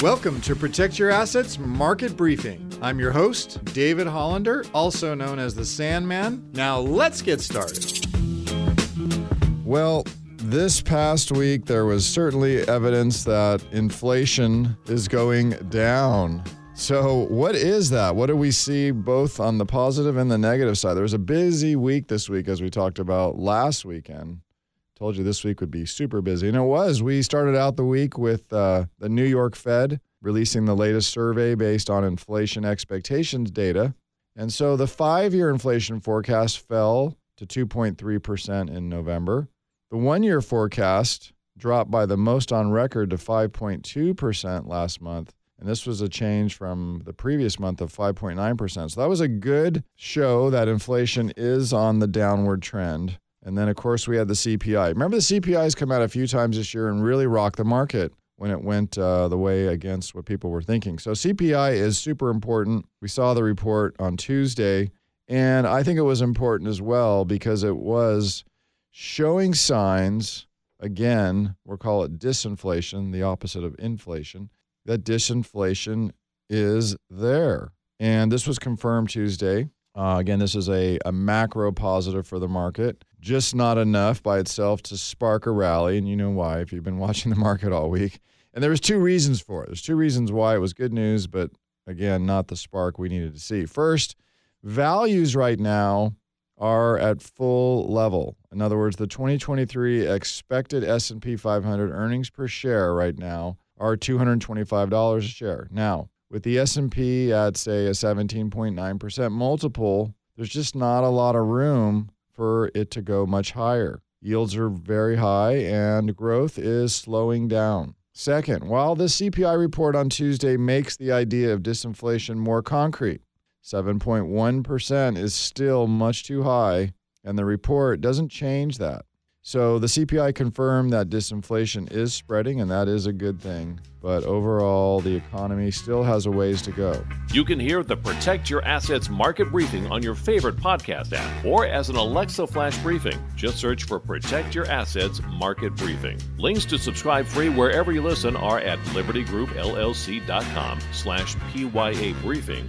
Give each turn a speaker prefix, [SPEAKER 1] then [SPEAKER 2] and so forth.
[SPEAKER 1] Welcome to Protect Your Assets Market Briefing. I'm your host, David Hollander, also known as the Sandman. Now let's get started.
[SPEAKER 2] Well, this past week, there was certainly evidence that inflation is going down. So, what is that? What do we see both on the positive and the negative side? There was a busy week this week, as we talked about last weekend. Told you this week would be super busy, and it was. We started out the week with uh, the New York Fed releasing the latest survey based on inflation expectations data. And so the five year inflation forecast fell to 2.3% in November. The one year forecast dropped by the most on record to 5.2% last month. And this was a change from the previous month of 5.9%. So that was a good show that inflation is on the downward trend. And then, of course, we had the CPI. Remember, the CPI has come out a few times this year and really rocked the market when it went uh, the way against what people were thinking. So, CPI is super important. We saw the report on Tuesday, and I think it was important as well because it was showing signs, again, we'll call it disinflation, the opposite of inflation, that disinflation is there. And this was confirmed Tuesday. Uh, again, this is a, a macro positive for the market, just not enough by itself to spark a rally. And you know why if you've been watching the market all week. And there was two reasons for it. There's two reasons why it was good news, but again, not the spark we needed to see. First, values right now are at full level. In other words, the 2023 expected S&P 500 earnings per share right now are $225 a share. Now, with the S&P at say a 17.9% multiple, there's just not a lot of room for it to go much higher. Yields are very high and growth is slowing down. Second, while the CPI report on Tuesday makes the idea of disinflation more concrete, 7.1% is still much too high, and the report doesn't change that. So the CPI confirmed that disinflation is spreading, and that is a good thing. But overall, the economy still has a ways to go.
[SPEAKER 3] You can hear the Protect Your Assets market briefing on your favorite podcast app or as an Alexa flash briefing. Just search for Protect Your Assets market briefing. Links to subscribe free wherever you listen are at libertygroupllc.com slash PYA briefing.